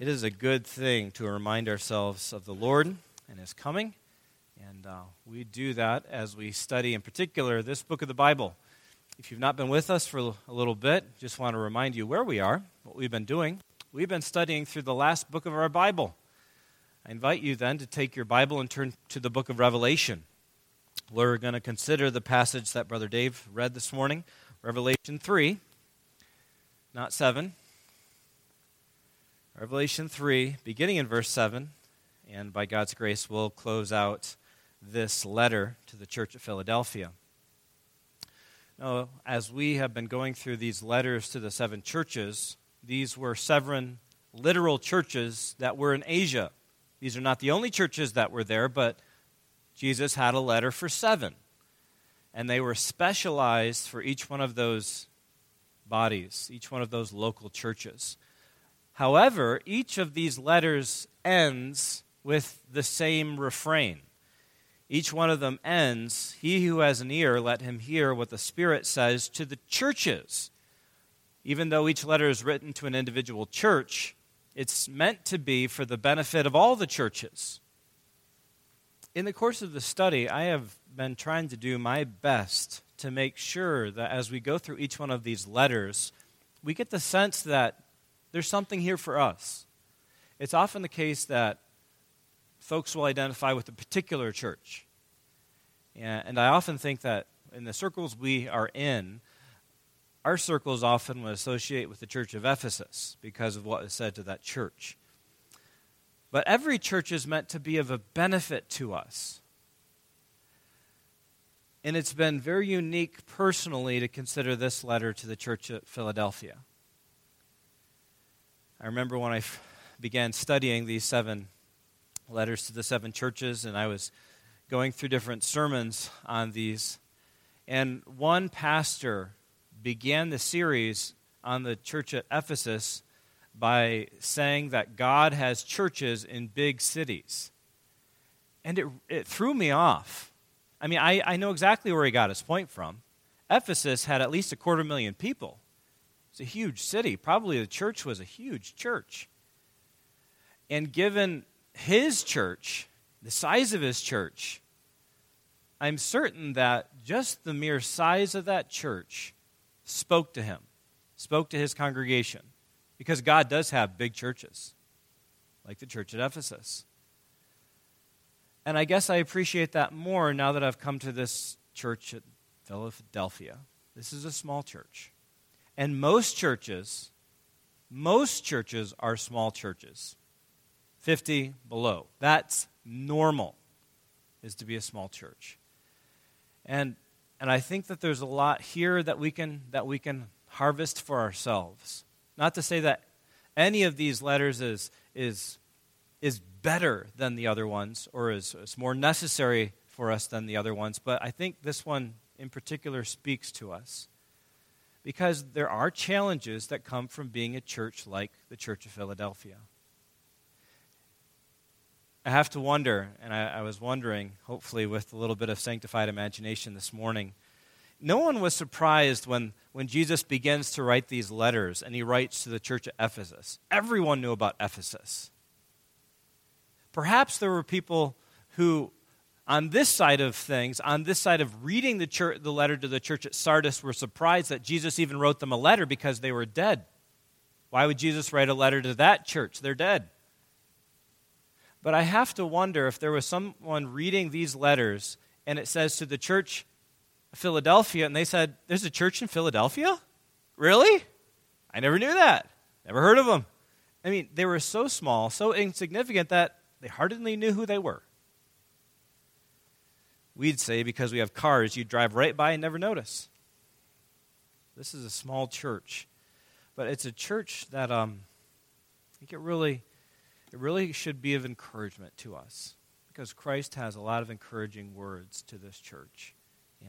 It is a good thing to remind ourselves of the Lord and His coming. And uh, we do that as we study, in particular, this book of the Bible. If you've not been with us for a little bit, just want to remind you where we are, what we've been doing. We've been studying through the last book of our Bible. I invite you then to take your Bible and turn to the book of Revelation. We're going to consider the passage that Brother Dave read this morning, Revelation 3, not 7. Revelation 3, beginning in verse 7, and by God's grace, we'll close out this letter to the church at Philadelphia. Now, as we have been going through these letters to the seven churches, these were seven literal churches that were in Asia. These are not the only churches that were there, but Jesus had a letter for seven. And they were specialized for each one of those bodies, each one of those local churches. However, each of these letters ends with the same refrain. Each one of them ends, He who has an ear, let him hear what the Spirit says to the churches. Even though each letter is written to an individual church, it's meant to be for the benefit of all the churches. In the course of the study, I have been trying to do my best to make sure that as we go through each one of these letters, we get the sense that there's something here for us. It's often the case that folks will identify with a particular church. And I often think that in the circles we are in, our circles often will associate with the church of Ephesus because of what is said to that church. But every church is meant to be of a benefit to us. And it's been very unique personally to consider this letter to the church at Philadelphia. I remember when I f- began studying these seven letters to the seven churches, and I was going through different sermons on these. And one pastor began the series on the church at Ephesus by saying that God has churches in big cities. And it, it threw me off. I mean, I, I know exactly where he got his point from. Ephesus had at least a quarter million people. It's a huge city. Probably the church was a huge church. And given his church, the size of his church, I'm certain that just the mere size of that church spoke to him, spoke to his congregation, because God does have big churches, like the church at Ephesus. And I guess I appreciate that more now that I've come to this church at Philadelphia. This is a small church. And most churches, most churches are small churches, 50 below. That's normal, is to be a small church. And, and I think that there's a lot here that we, can, that we can harvest for ourselves. Not to say that any of these letters is, is, is better than the other ones or is, is more necessary for us than the other ones, but I think this one in particular speaks to us because there are challenges that come from being a church like the Church of Philadelphia. I have to wonder, and I, I, was wondering, hopefully with a little bit of sanctified imagination this morning. No one was surprised when, when Jesus begins to write these letters and he writes to the church at Ephesus. Everyone knew about Ephesus. Perhaps there were people who on this side of things, on this side of reading the, church, the letter to the church at Sardis, were surprised that Jesus even wrote them a letter because they were dead. Why would Jesus write a letter to that church? They're dead. But I have to wonder if there was someone reading these letters and it says to the church Philadelphia, and they said, There's a church in Philadelphia? Really? I never knew that. Never heard of them. I mean, they were so small, so insignificant that they hardly knew who they were. We'd say because we have cars, you drive right by and never notice. This is a small church, but it's a church that um, I think it really, it really should be of encouragement to us because Christ has a lot of encouraging words to this church.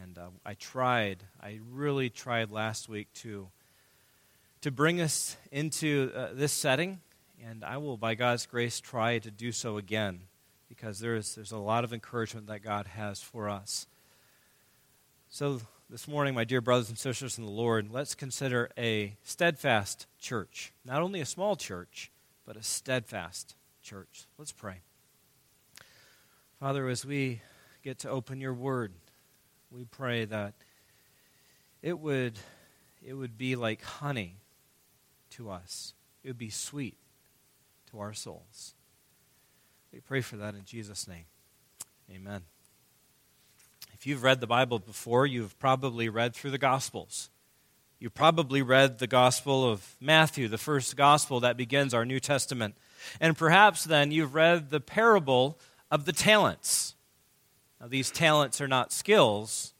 And uh, I tried, I really tried last week to, to bring us into uh, this setting, and I will, by God's grace, try to do so again because there's, there's a lot of encouragement that God has for us. So, this morning, my dear brothers and sisters in the Lord, let's consider a steadfast church. Not only a small church, but a steadfast church. Let's pray. Father, as we get to open your word, we pray that it would, it would be like honey to us, it would be sweet to our souls. We pray for that in Jesus' name. Amen. If you've read the Bible before, you've probably read through the Gospels. You probably read the Gospel of Matthew, the first Gospel that begins our New Testament. And perhaps then you've read the parable of the talents. Now, these talents are not skills,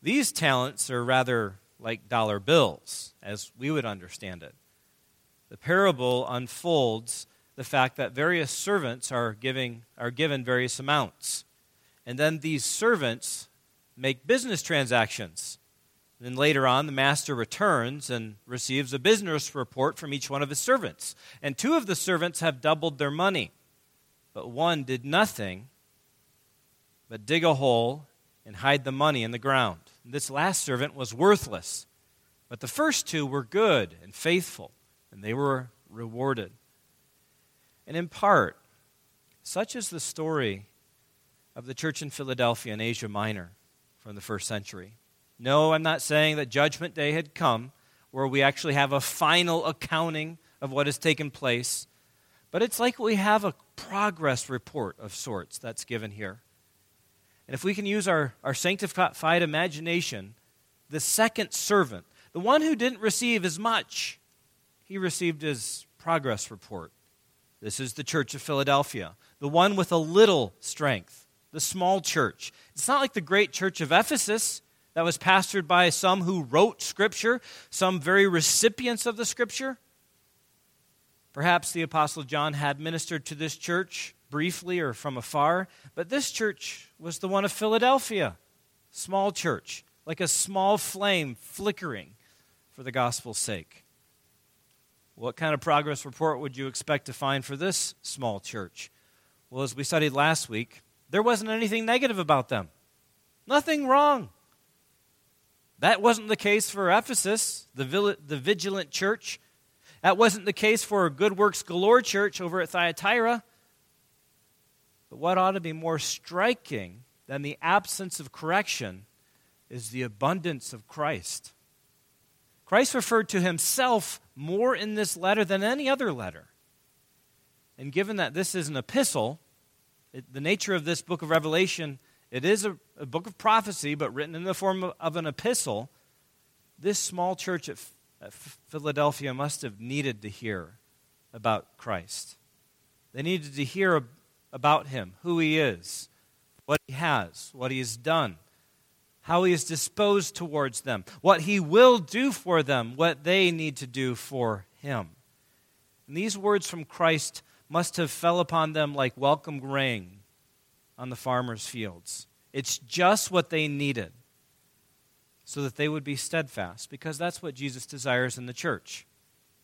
these talents are rather like dollar bills, as we would understand it. The parable unfolds the fact that various servants are, giving, are given various amounts. And then these servants make business transactions. And then later on, the master returns and receives a business report from each one of his servants. And two of the servants have doubled their money, but one did nothing but dig a hole and hide the money in the ground. And this last servant was worthless, but the first two were good and faithful, and they were rewarded. And in part, such is the story of the church in Philadelphia in Asia Minor from the first century. No, I'm not saying that Judgment Day had come where we actually have a final accounting of what has taken place, but it's like we have a progress report of sorts that's given here. And if we can use our, our sanctified imagination, the second servant, the one who didn't receive as much, he received his progress report. This is the church of Philadelphia, the one with a little strength, the small church. It's not like the great church of Ephesus that was pastored by some who wrote Scripture, some very recipients of the Scripture. Perhaps the Apostle John had ministered to this church briefly or from afar, but this church was the one of Philadelphia, small church, like a small flame flickering for the gospel's sake. What kind of progress report would you expect to find for this small church? Well, as we studied last week, there wasn't anything negative about them. Nothing wrong. That wasn't the case for Ephesus, the, the vigilant church. That wasn't the case for a Good Works Galore Church over at Thyatira. But what ought to be more striking than the absence of correction is the abundance of Christ. Christ referred to himself more in this letter than any other letter. And given that this is an epistle, it, the nature of this book of Revelation, it is a, a, book of prophecy, but written in the form of, of an epistle. This small church at, at Philadelphia must have needed to hear about Christ. They needed to hear about him, who he is, what he has, what he has done how he is disposed towards them, what he will do for them, what they need to do for him. And these words from Christ must have fell upon them like welcome rain on the farmer's fields. It's just what they needed so that they would be steadfast, because that's what Jesus desires in the church.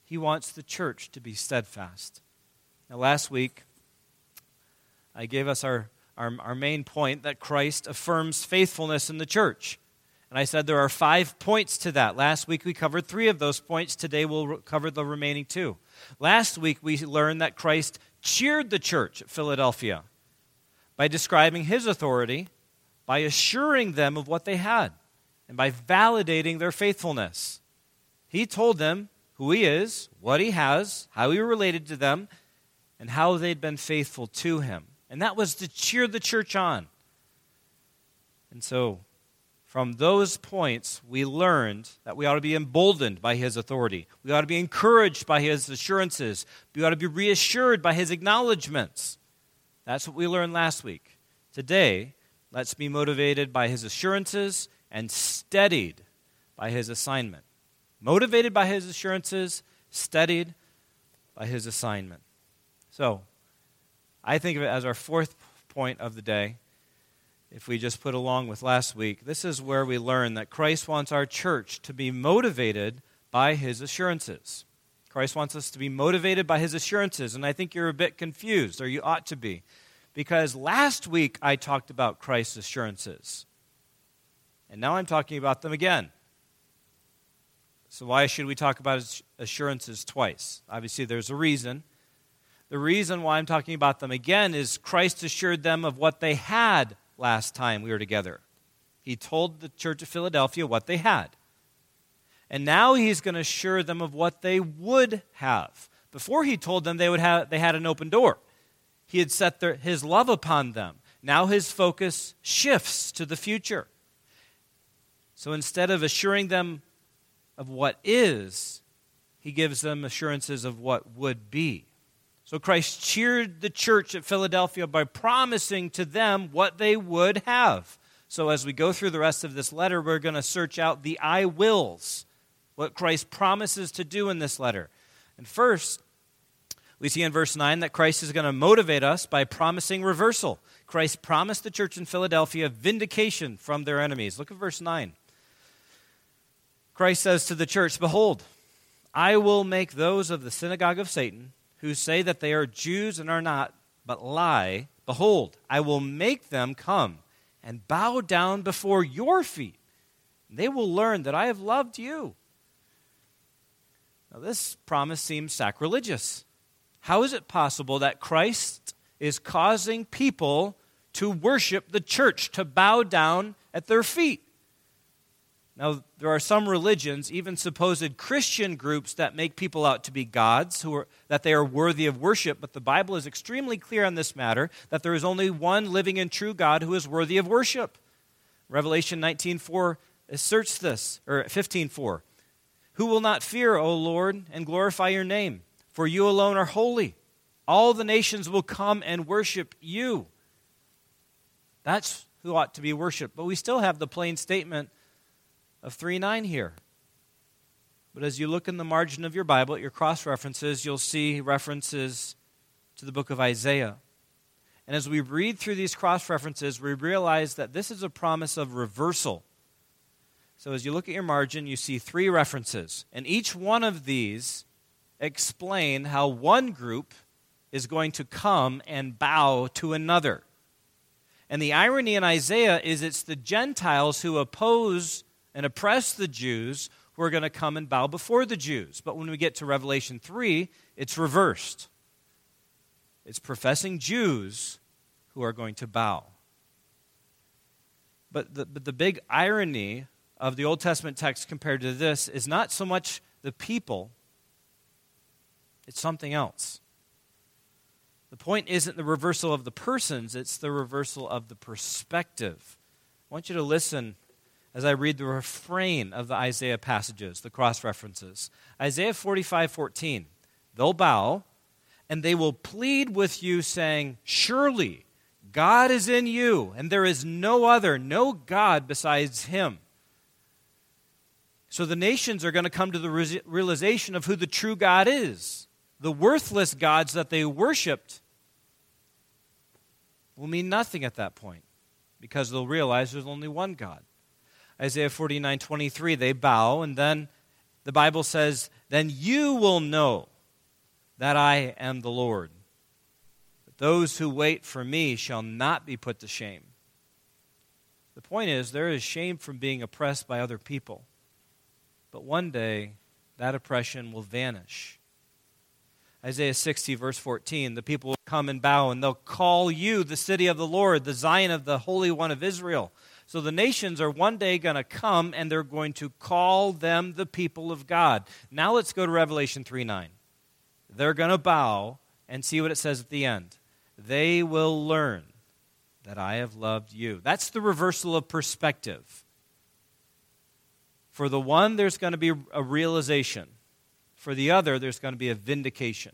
He wants the church to be steadfast. Now, last week, I gave us our our, our main point that Christ affirms faithfulness in the church. And I said there are five points to that. Last week we covered three of those points. Today we'll cover the remaining two. Last week we learned that Christ cheered the church at Philadelphia by describing his authority, by assuring them of what they had, and by validating their faithfulness. He told them who he is, what he has, how he related to them, and how they'd been faithful to him and that was to cheer the church on. And so, from those points, we learned that we ought to be emboldened by his authority. We ought to be encouraged by his assurances. We ought to be reassured by his acknowledgments. That's what we learned last week. Today, let's be motivated by his assurances and steadied by his assignment. Motivated by his assurances, steadied by his assignment. So, I think of it as our fourth point of the day. If we just put along with last week, this is where we learn that Christ wants our church to be motivated by his assurances. Christ wants us to be motivated by his assurances, and I think you're a bit confused, or you ought to be, because last week I talked about Christ's assurances, and now I'm talking about them again. So, why should we talk about assurances twice? Obviously, there's a reason. The reason why I'm talking about them again is Christ assured them of what they had last time we were together. He told the church of Philadelphia what they had. And now he's going to assure them of what they would have. Before he told them they, would have, they had an open door, he had set their, his love upon them. Now his focus shifts to the future. So instead of assuring them of what is, he gives them assurances of what would be. So Christ cheered the church at Philadelphia by promising to them what they would have. So as we go through the rest of this letter, we're going to search out the I wills, what Christ promises to do in this letter. And first, we see in verse 9 that Christ is going to motivate us by promising reversal. Christ promised the church in Philadelphia vindication from their enemies. Look at verse 9. Christ says to the church, Behold, I will make those of the synagogue of Satan who say that they are Jews and are not, but lie, behold, I will make them come and bow down before your feet. They will learn that I have loved you. Now, this promise seems sacrilegious. How is it possible that Christ is causing people to worship the church, to bow down at their feet? Now, there are some religions, even supposed Christian groups, that make people out to be gods, who are, that they are worthy of worship, but the Bible is extremely clear on this matter that there is only one living and true God who is worthy of worship. Revelation 19.4 asserts this, or 15.4. Who will not fear, O Lord, and glorify your name? For you alone are holy. All the nations will come and worship you. That's who ought to be worshiped. But we still have the plain statement of 3 9 here. But as you look in the margin of your Bible at your cross references, you'll see references to the book of Isaiah. And as we read through these cross references, we realize that this is a promise of reversal. So as you look at your margin, you see three references. And each one of these explain how one group is going to come and bow to another. And the irony in Isaiah is it's the Gentiles who oppose and oppress the Jews who are going to come and bow before the Jews. But when we get to Revelation 3, it's reversed. It's professing Jews who are going to bow. But the, but the big irony of the Old Testament text compared to this is not so much the people, it's something else. The point isn't the reversal of the persons, it's the reversal of the perspective. I want you to listen as I read the refrain of the Isaiah passages, the cross references. Isaiah 45 14. They'll bow and they will plead with you, saying, Surely God is in you, and there is no other, no God besides him. So the nations are going to come to the realization of who the true God is. The worthless gods that they worshiped will mean nothing at that point because they'll realize there's only one God. Isaiah 49 23, they bow, and then the Bible says, Then you will know that I am the Lord. But those who wait for me shall not be put to shame. The point is, there is shame from being oppressed by other people. But one day, that oppression will vanish. Isaiah 60, verse 14 the people come and bow, and they'll call you the city of the Lord, the Zion of the Holy One of Israel. So the nations are one day going to come and they're going to call them the people of God. Now let's go to Revelation 3 9. They're going to bow and see what it says at the end. They will learn that I have loved you. That's the reversal of perspective. For the one, there's going to be a realization. For the other, there's going to be a vindication.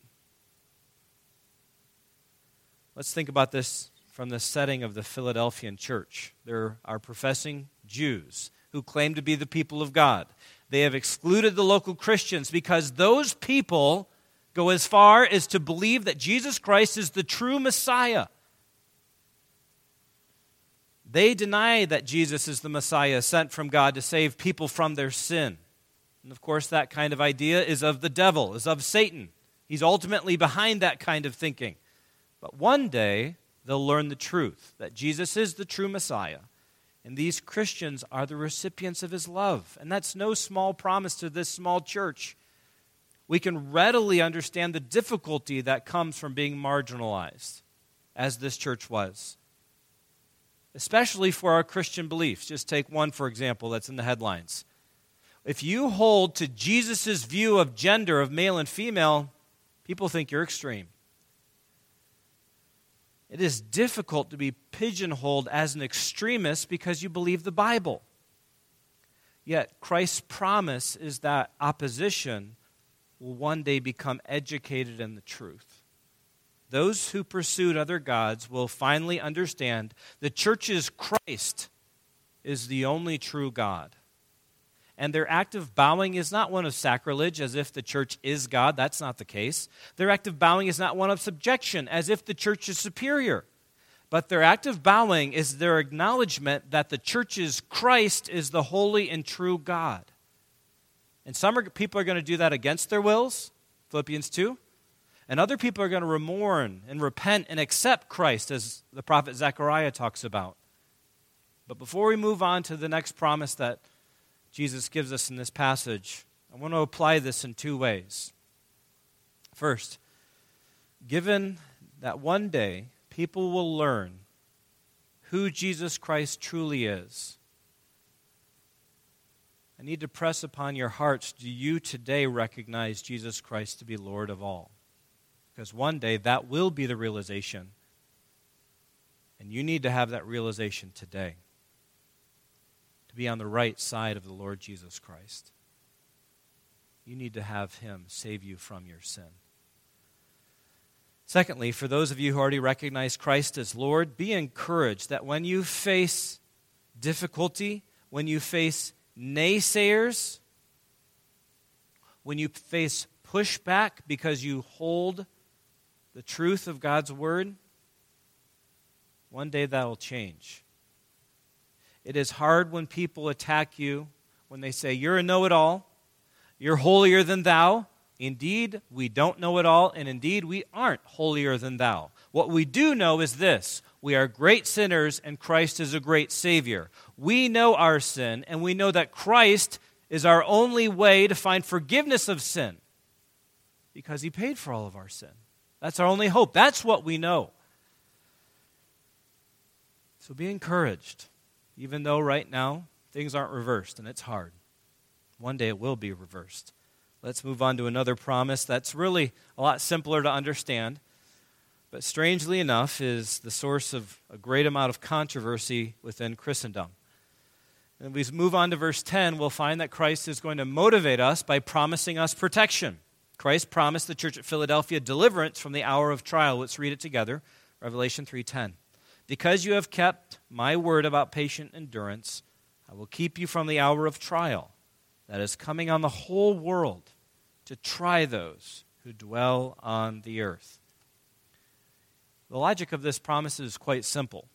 Let's think about this from the setting of the Philadelphian church. There are professing Jews who claim to be the people of God. They have excluded the local Christians because those people go as far as to believe that Jesus Christ is the true Messiah. They deny that Jesus is the Messiah sent from God to save people from their sin. And of course, that kind of idea is of the devil, is of Satan. He's ultimately behind that kind of thinking. But one day, they'll learn the truth that Jesus is the true Messiah And these Christians are the recipients of his love. And that's no small promise to this small church. We can readily understand the difficulty that comes from being marginalized, as this church was, especially for our Christian beliefs. Just take one, for example, that's in the headlines. If you hold to Jesus' view of gender, of male and female, people think you're extreme. It is difficult to be pigeonholed as an extremist because you believe the Bible. Yet, Christ's promise is that opposition will one day become educated in the truth. Those who pursued other gods will finally understand the church's Christ is the only true God and their act of bowing is not one of sacrilege, as if the church is God. That's not the case. Their act of bowing is not one of subjection, as if the church is superior. But their act of bowing is their acknowledgement that the church's Christ is the holy and true God. And some are, people are going to do that against their wills, Philippians 2. And other people are going to mourn and repent and accept Christ, as the prophet Zechariah talks about. But before we move on to the next promise that Jesus gives us in this passage, I want to apply this in two ways. First, given that one day people will learn who Jesus Christ truly is, I need to press upon your hearts do you today recognize Jesus Christ to be Lord of all? Because one day that will be the realization. And you need to have that realization today be on the right side of the Lord Jesus Christ. You need to have Him save you from your sin. Secondly, for those of you who already recognize Christ as Lord, be encouraged that when you face difficulty, when you face naysayers, when you face pushback because you hold the truth of God's Word, one day that will change. It is hard when people attack you, when they say, You're a know it all, you're holier than thou. Indeed, we don't know it all, and indeed, we aren't holier than thou. What we do know is this we are great sinners, and Christ is a great Savior. We know our sin, and we know that Christ is our only way to find forgiveness of sin because He paid for all of our sin. That's our only hope. That's what we know. So be encouraged even though right now things aren't reversed and it's hard. One day it will be reversed. Let's move on to another promise that's really a lot simpler to understand, but strangely enough is the source of a great amount of controversy within Christendom. And we move on to verse 10, we'll find that Christ is going to motivate us by promising us protection. Christ promised the church at Philadelphia deliverance from the hour of trial. Let's read it together. Revelation 3:10. Because you have kept my word about patient endurance, I will keep you from the hour of trial that is coming on the whole world to try those who dwell on the earth. The logic of this promise is quite simple.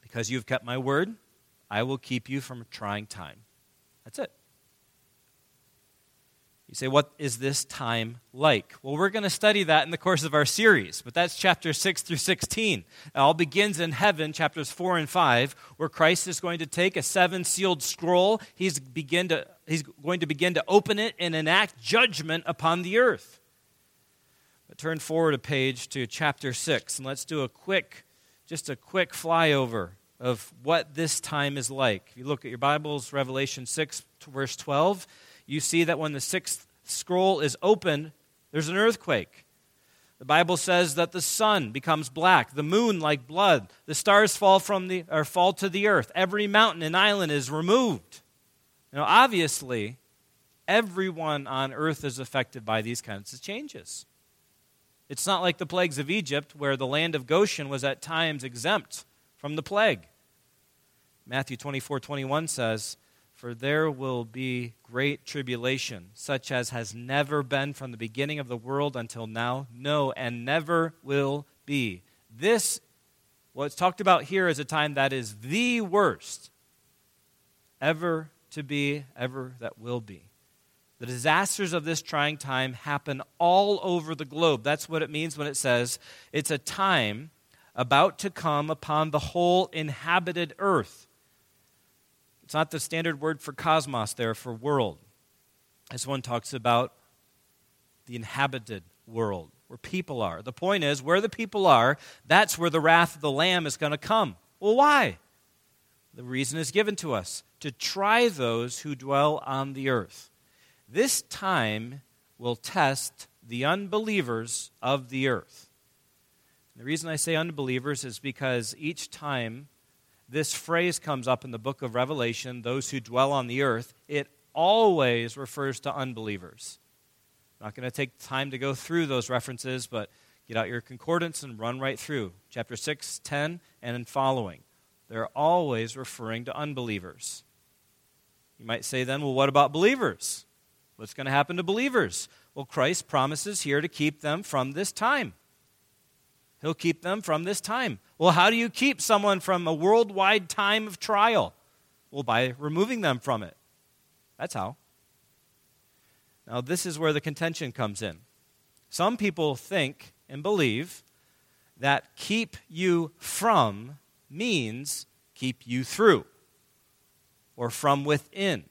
Because you've kept my word, I will keep you from a trying time. That's it. You say, what is this time like? Well, we're going to study that in the course of our series, but that's chapter 6 through 16. It all begins in heaven, chapters 4 and 5, where Christ is going to take a seven sealed scroll. He's, begin to, he's going to begin to open it and enact judgment upon the earth. But turn forward a page to chapter 6, and let's do a quick, just a quick flyover of what this time is like. If you look at your Bibles, Revelation 6, verse 12 you see that when the sixth scroll is opened, there's an earthquake. The Bible says that the sun becomes black, the moon like blood, the stars fall from the or fall to the earth. Every mountain and island is removed. Now, obviously, everyone on earth is affected by these kinds of changes. It's not like the plagues of Egypt, where the land of Goshen was at times exempt from the plague. Matthew 24 21 says, for there will be great tribulation, such as has never been from the beginning of the world until now, no, and never will be. This, what's talked about here, is a time that is the worst ever to be, ever that will be. The disasters of this trying time happen all over the globe. That's what it means when it says it's a time about to come upon the whole inhabited earth. It's not the standard word for cosmos there for world. This one talks about the inhabited world, where people are. The point is, where the people are, that's where the wrath of the Lamb is going to come. Well, why? The reason is given to us to try those who dwell on the earth. This time will test the unbelievers of the earth. The reason I say unbelievers is because each time this phrase comes up in the book of Revelation, those who dwell on the earth, it always refers to unbelievers. I'm not going to take time to go through those references, but get out your concordance and run right through. Chapter 6, 10, and following. They're always referring to unbelievers. You might say then, well, what about believers? What's going to happen to believers? Well, Christ promises here to keep them from this time. He'll keep them from this time. Well, how do you keep someone from a worldwide time of trial? Well, by removing them from it. That's how. Now, this is where the contention comes in. Some people think and believe that keep you from means keep you through or from within.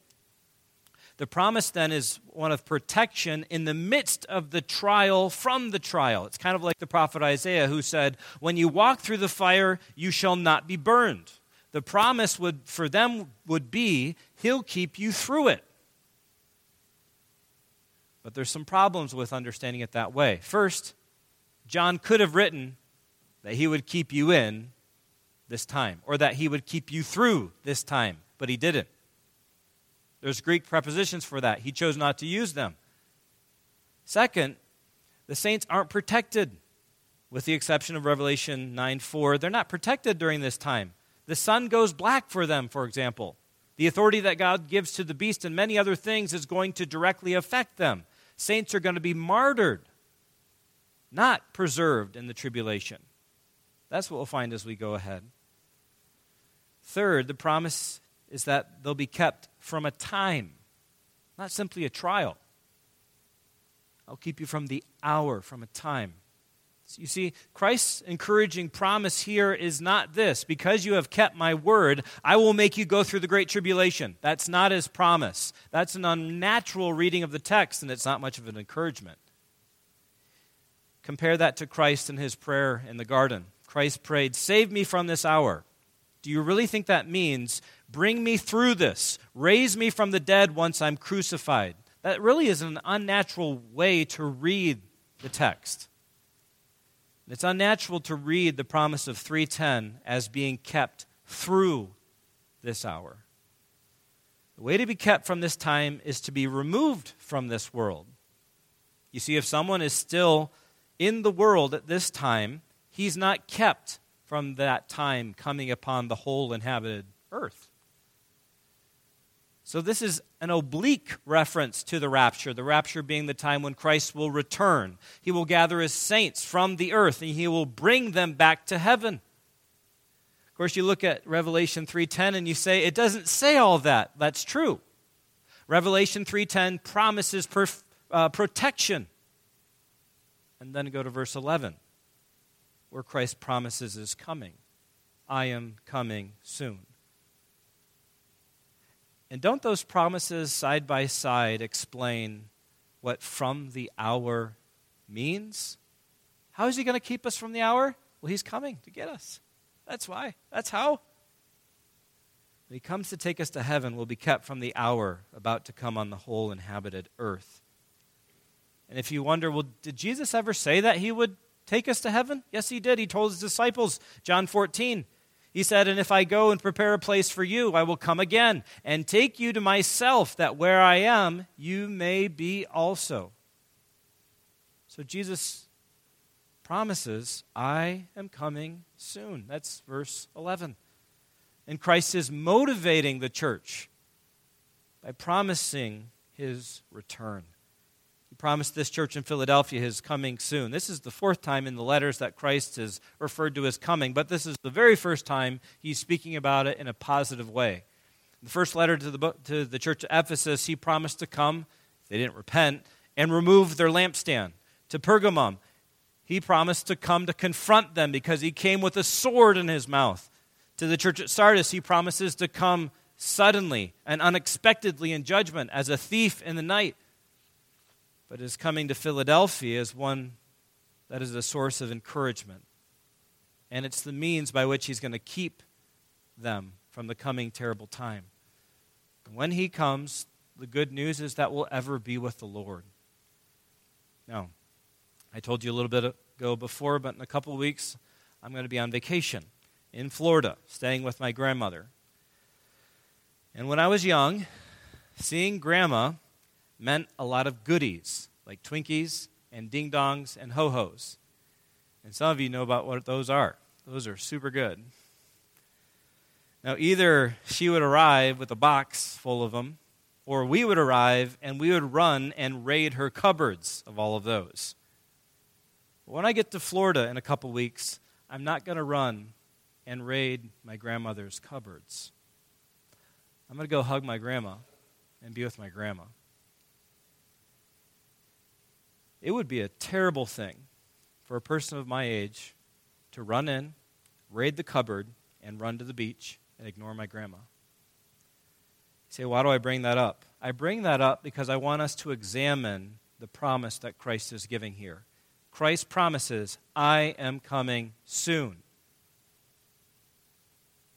The promise then is one of protection in the midst of the trial from the trial. It's kind of like the prophet Isaiah who said, When you walk through the fire, you shall not be burned. The promise would, for them would be, He'll keep you through it. But there's some problems with understanding it that way. First, John could have written that he would keep you in this time, or that he would keep you through this time, but he didn't. There's Greek prepositions for that. He chose not to use them. Second, the saints aren't protected, with the exception of Revelation 9 4. They're not protected during this time. The sun goes black for them, for example. The authority that God gives to the beast and many other things is going to directly affect them. Saints are going to be martyred, not preserved in the tribulation. That's what we'll find as we go ahead. Third, the promise is that they'll be kept from a time, not simply a trial. I'll keep you from the hour, from a time. You see, Christ's encouraging promise here is not this because you have kept my word, I will make you go through the great tribulation. That's not his promise. That's an unnatural reading of the text, and it's not much of an encouragement. Compare that to Christ and his prayer in the garden. Christ prayed, Save me from this hour. Do you really think that means bring me through this? Raise me from the dead once I'm crucified? That really is an unnatural way to read the text. It's unnatural to read the promise of 310 as being kept through this hour. The way to be kept from this time is to be removed from this world. You see, if someone is still in the world at this time, he's not kept from that time coming upon the whole inhabited earth. So, this is an oblique reference to the rapture, the rapture being the time when Christ will return. He will gather his saints from the earth and he will bring them back to heaven. Of course, you look at Revelation 3:10 and you say it doesn't say all that. That's true. Revelation 3:10 promises perf- uh, protection. And then go to verse 11 where Christ promises is coming. I am coming soon. And don't those promises side by side explain what from the hour means? How is he going to keep us from the hour? Well, he's coming to get us. That's why. That's how. When he comes to take us to heaven, we'll be kept from the hour about to come on the whole inhabited earth. And if you wonder, well, did Jesus ever say that he would take us to heaven? Yes, he did. He told his disciples, John 14. He said, And if I go and prepare a place for you, I will come again and take you to myself, that where I am, you may be also. So Jesus promises, I am coming soon. That's verse 11. And Christ is motivating the church by promising his return promised this church in Philadelphia his coming soon. This is the fourth time in the letters that Christ is referred to as coming, but this is the very first time he's speaking about it in a positive way. The first letter to the, book, to the church of Ephesus, he promised to come, if they didn't repent, and remove their lampstand. To Pergamum, he promised to come to confront them because he came with a sword in his mouth. To the church at Sardis, he promises to come suddenly and unexpectedly in judgment, as a thief in the night. But his coming to Philadelphia is one that is a source of encouragement. And it's the means by which he's going to keep them from the coming terrible time. when he comes, the good news is that we'll ever be with the Lord. Now, I told you a little bit ago before, but in a couple of weeks, I'm going to be on vacation in Florida, staying with my grandmother. And when I was young, seeing grandma meant a lot of goodies, like Twinkies and ding dongs and ho hos. And some of you know about what those are. Those are super good. Now, either she would arrive with a box full of them, or we would arrive and we would run and raid her cupboards of all of those. When I get to Florida in a couple weeks, I'm not going to run and raid my grandmother's cupboards. I'm going to go hug my grandma and be with my grandma. It would be a terrible thing for a person of my age to run in, raid the cupboard, and run to the beach and ignore my grandma. You say, why do I bring that up? I bring that up because I want us to examine the promise that Christ is giving here. Christ promises, I am coming soon.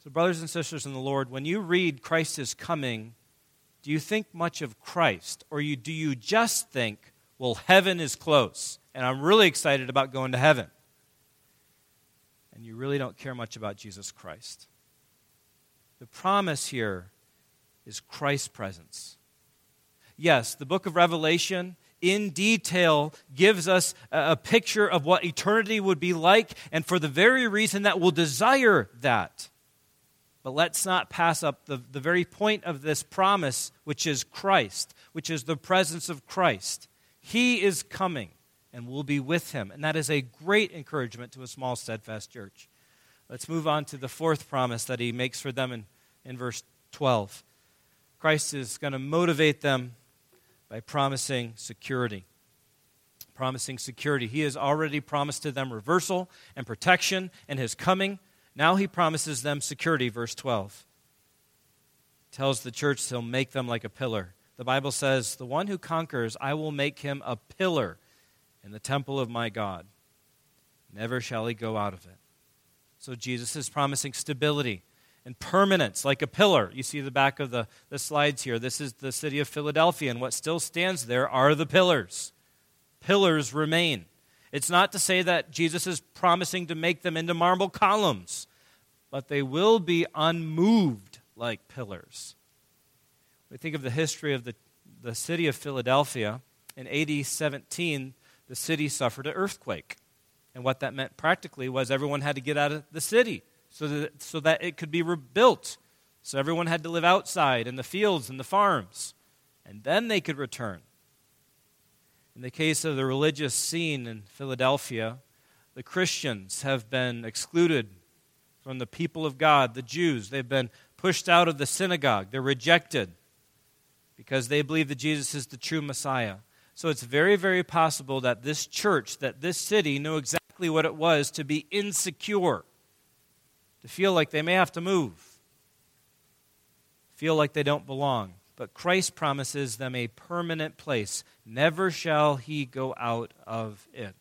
So, brothers and sisters in the Lord, when you read Christ is coming, do you think much of Christ? Or you, do you just think, well, heaven is close, and I'm really excited about going to heaven? And you really don't care much about Jesus Christ. The promise here is Christ's presence. Yes, the book of Revelation in detail gives us a picture of what eternity would be like, and for the very reason that we'll desire that. But let's not pass up the, the very point of this promise, which is Christ, which is the presence of Christ. He is coming, and we'll be with him. And that is a great encouragement to a small, steadfast church. Let's move on to the fourth promise that he makes for them in, in verse 12. Christ is going to motivate them by promising security. Promising security. He has already promised to them reversal and protection and his coming. Now he promises them security, verse 12. Tells the church he'll make them like a pillar. The Bible says, The one who conquers, I will make him a pillar in the temple of my God. Never shall he go out of it. So Jesus is promising stability and permanence, like a pillar. You see the back of the, the slides here. This is the city of Philadelphia, and what still stands there are the pillars. Pillars remain. It's not to say that Jesus is promising to make them into marble columns, but they will be unmoved like pillars. We think of the history of the, the city of Philadelphia. In AD 17, the city suffered an earthquake. And what that meant practically was everyone had to get out of the city so that, so that it could be rebuilt. So everyone had to live outside in the fields and the farms, and then they could return. In the case of the religious scene in Philadelphia, the Christians have been excluded from the people of God, the Jews. They've been pushed out of the synagogue. They're rejected because they believe that Jesus is the true Messiah. So it's very, very possible that this church, that this city, knew exactly what it was to be insecure to feel like they may have to move, feel like they don't belong. But Christ promises them a permanent place. Never shall he go out of it.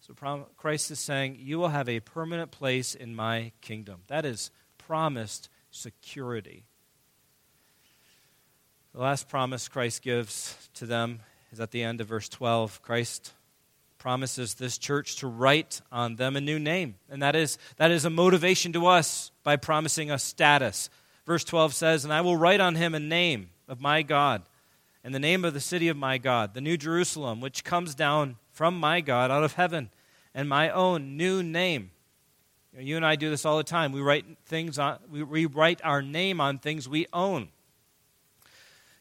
So Christ is saying, You will have a permanent place in my kingdom. That is promised security. The last promise Christ gives to them is at the end of verse 12. Christ promises this church to write on them a new name. And that is, that is a motivation to us by promising us status. Verse 12 says, And I will write on him a name of my God, and the name of the city of my God, the New Jerusalem, which comes down from my God out of heaven, and my own new name. You, know, you and I do this all the time. We write things on, we, we write our name on things we own.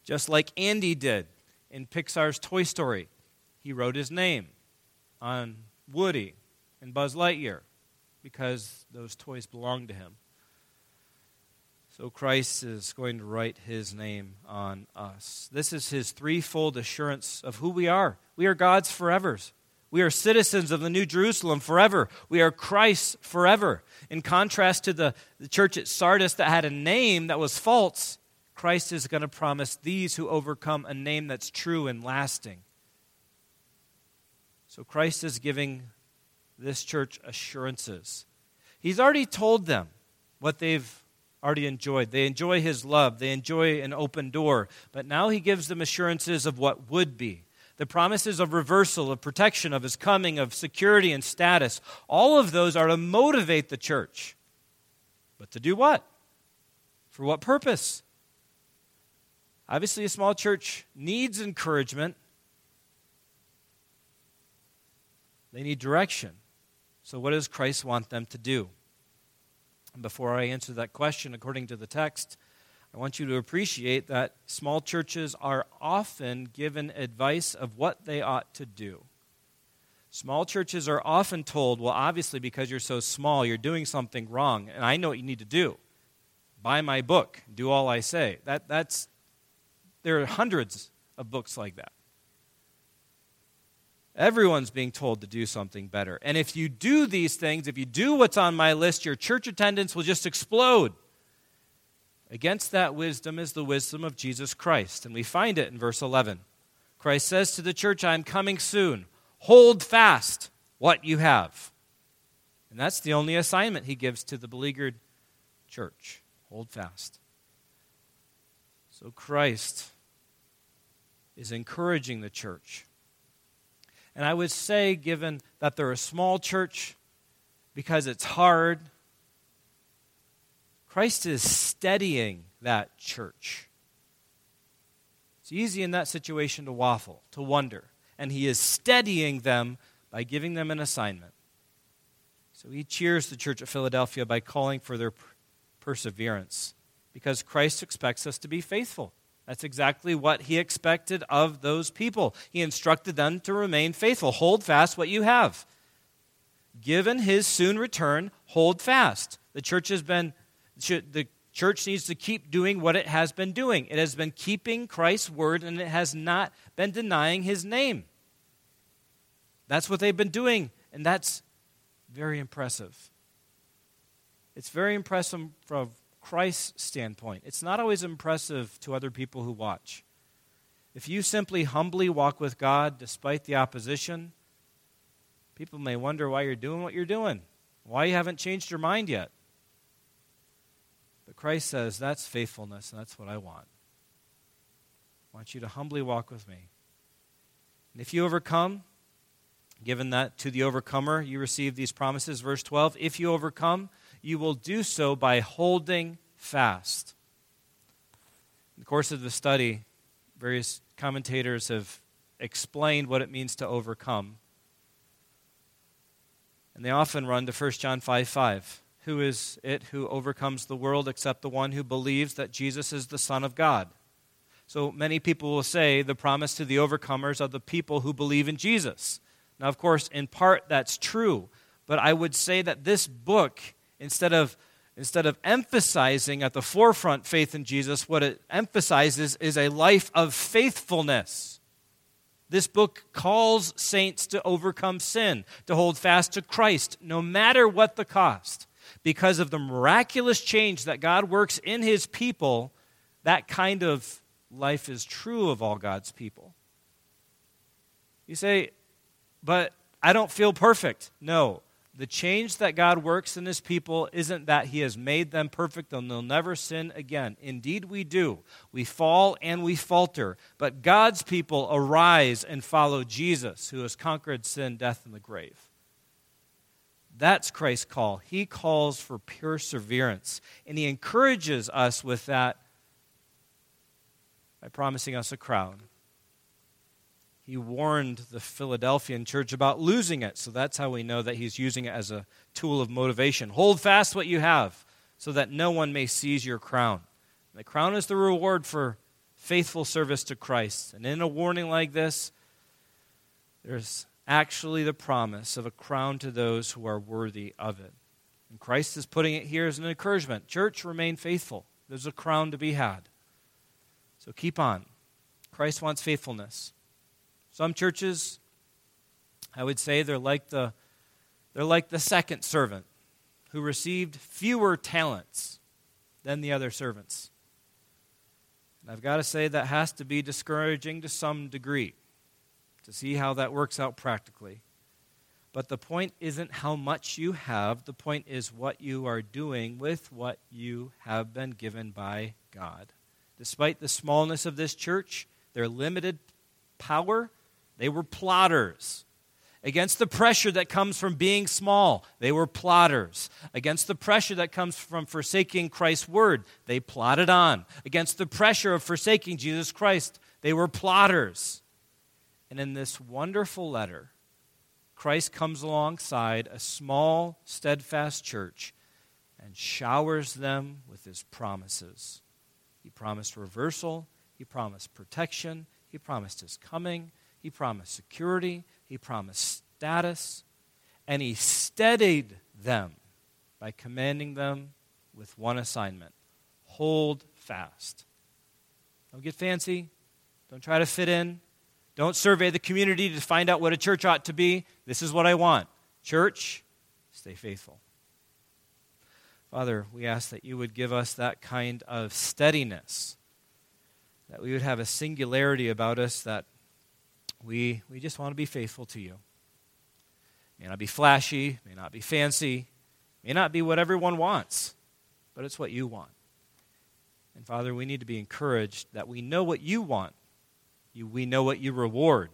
Just like Andy did in Pixar's Toy Story. He wrote his name on Woody and Buzz Lightyear because those toys belonged to him. So Christ is going to write his name on us. This is his threefold assurance of who we are. We are God's forevers. We are citizens of the New Jerusalem forever. We are Christ forever. In contrast to the, the church at Sardis that had a name that was false, Christ is going to promise these who overcome a name that's true and lasting. So Christ is giving this church assurances. He's already told them what they've already enjoyed. They enjoy his love, they enjoy an open door, but now he gives them assurances of what would be. The promises of reversal, of protection, of his coming, of security and status, all of those are to motivate the church. But to do what? For what purpose? Obviously, a small church needs encouragement, they need direction. So, what does Christ want them to do? And before I answer that question, according to the text, I want you to appreciate that small churches are often given advice of what they ought to do. Small churches are often told, well, obviously, because you're so small, you're doing something wrong, and I know what you need to do. Buy my book, do all I say. That, that's, there are hundreds of books like that. Everyone's being told to do something better. And if you do these things, if you do what's on my list, your church attendance will just explode. Against that wisdom is the wisdom of Jesus Christ. And we find it in verse 11. Christ says to the church, I am coming soon. Hold fast what you have. And that's the only assignment he gives to the beleaguered church. Hold fast. So Christ is encouraging the church and I would say, given that they're a small church, because it's hard, Christ is steadying that church. It's easy in that situation to waffle, to wonder. And he is steadying them by giving them an assignment. So he cheers the church at Philadelphia by calling for their perseverance because Christ expects us to be faithful. That's exactly what he expected of those people. He instructed them to remain faithful. Hold fast what you have. Given his soon return, hold fast. The church has been the church needs to keep doing what it has been doing. It has been keeping Christ's word and it has not been denying his name. That's what they've been doing, and that's very impressive. It's very impressive from Christ's standpoint. It's not always impressive to other people who watch. If you simply humbly walk with God despite the opposition, people may wonder why you're doing what you're doing, why you haven't changed your mind yet. But Christ says that's faithfulness, and that's what I want. I want you to humbly walk with me. And if you overcome, given that to the overcomer you receive these promises, verse 12, if you overcome, you will do so by holding fast. In the course of the study, various commentators have explained what it means to overcome. And they often run to 1 John 5 5. Who is it who overcomes the world except the one who believes that Jesus is the Son of God? So many people will say the promise to the overcomers are the people who believe in Jesus. Now, of course, in part that's true, but I would say that this book instead of instead of emphasizing at the forefront faith in Jesus, what it emphasizes is a life of faithfulness. This book calls saints to overcome sin, to hold fast to Christ, no matter what the cost. Because of the miraculous change that God works in his people, that kind of life is true of all God's people. You say, but I don't feel perfect. No, the change that God works in his people isn't that he has made them perfect and they'll never sin again. Indeed, we do. We fall and we falter. But God's people arise and follow Jesus, who has conquered sin, death, and the grave. That's Christ's call. He calls for perseverance. And he encourages us with that by promising us a crown he warned the Philadelphian church about losing it. So that's how we know that he's using it as a tool of motivation. Hold fast what you have so that no one may seize your crown. The crown is the reward for faithful service to Christ. And in a warning like this, there's actually the promise of a crown to those who are worthy of it. And Christ is putting it here as an encouragement. Church, remain faithful. There's a crown to be had. So keep on. Christ wants faithfulness. Some churches I would say they're like the, they're like the second servant who received fewer talents than the other servants. And I've got to say that has to be discouraging to some degree to see how that works out practically. But the point isn't how much you have, the point is what you are doing with what you have been given by God. Despite the smallness of this church, their limited power, they were plodders. Against the pressure that comes from being small, they were plodders. Against the pressure that comes from forsaking Christ's word, they plodded on. Against the pressure of forsaking Jesus Christ, they were plodders. And in this wonderful letter, Christ comes alongside a small, steadfast church and showers them with his promises. He promised reversal, he promised protection, he promised his coming, he promised security, he promised status, and he steadied them by commanding them with one assignment hold fast. Don't get fancy, don't try to fit in, don't survey the community to find out what a church ought to be. This is what I want. Church, stay faithful. Father, we ask that you would give us that kind of steadiness, that we would have a singularity about us that we, we just want to be faithful to you. May not be flashy, may not be fancy, may not be what everyone wants, but it's what you want. And Father, we need to be encouraged that we know what you want you, we know what you reward.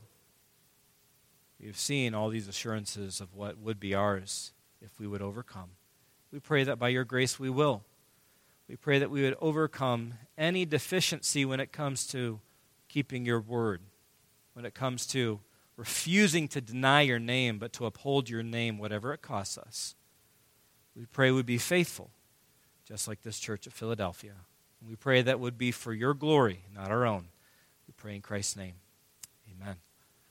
We've seen all these assurances of what would be ours if we would overcome. We pray that by your grace we will. We pray that we would overcome any deficiency when it comes to keeping your word, when it comes to refusing to deny your name, but to uphold your name, whatever it costs us. We pray we'd be faithful, just like this church at Philadelphia. we pray that would be for your glory, not our own. We pray in Christ's name.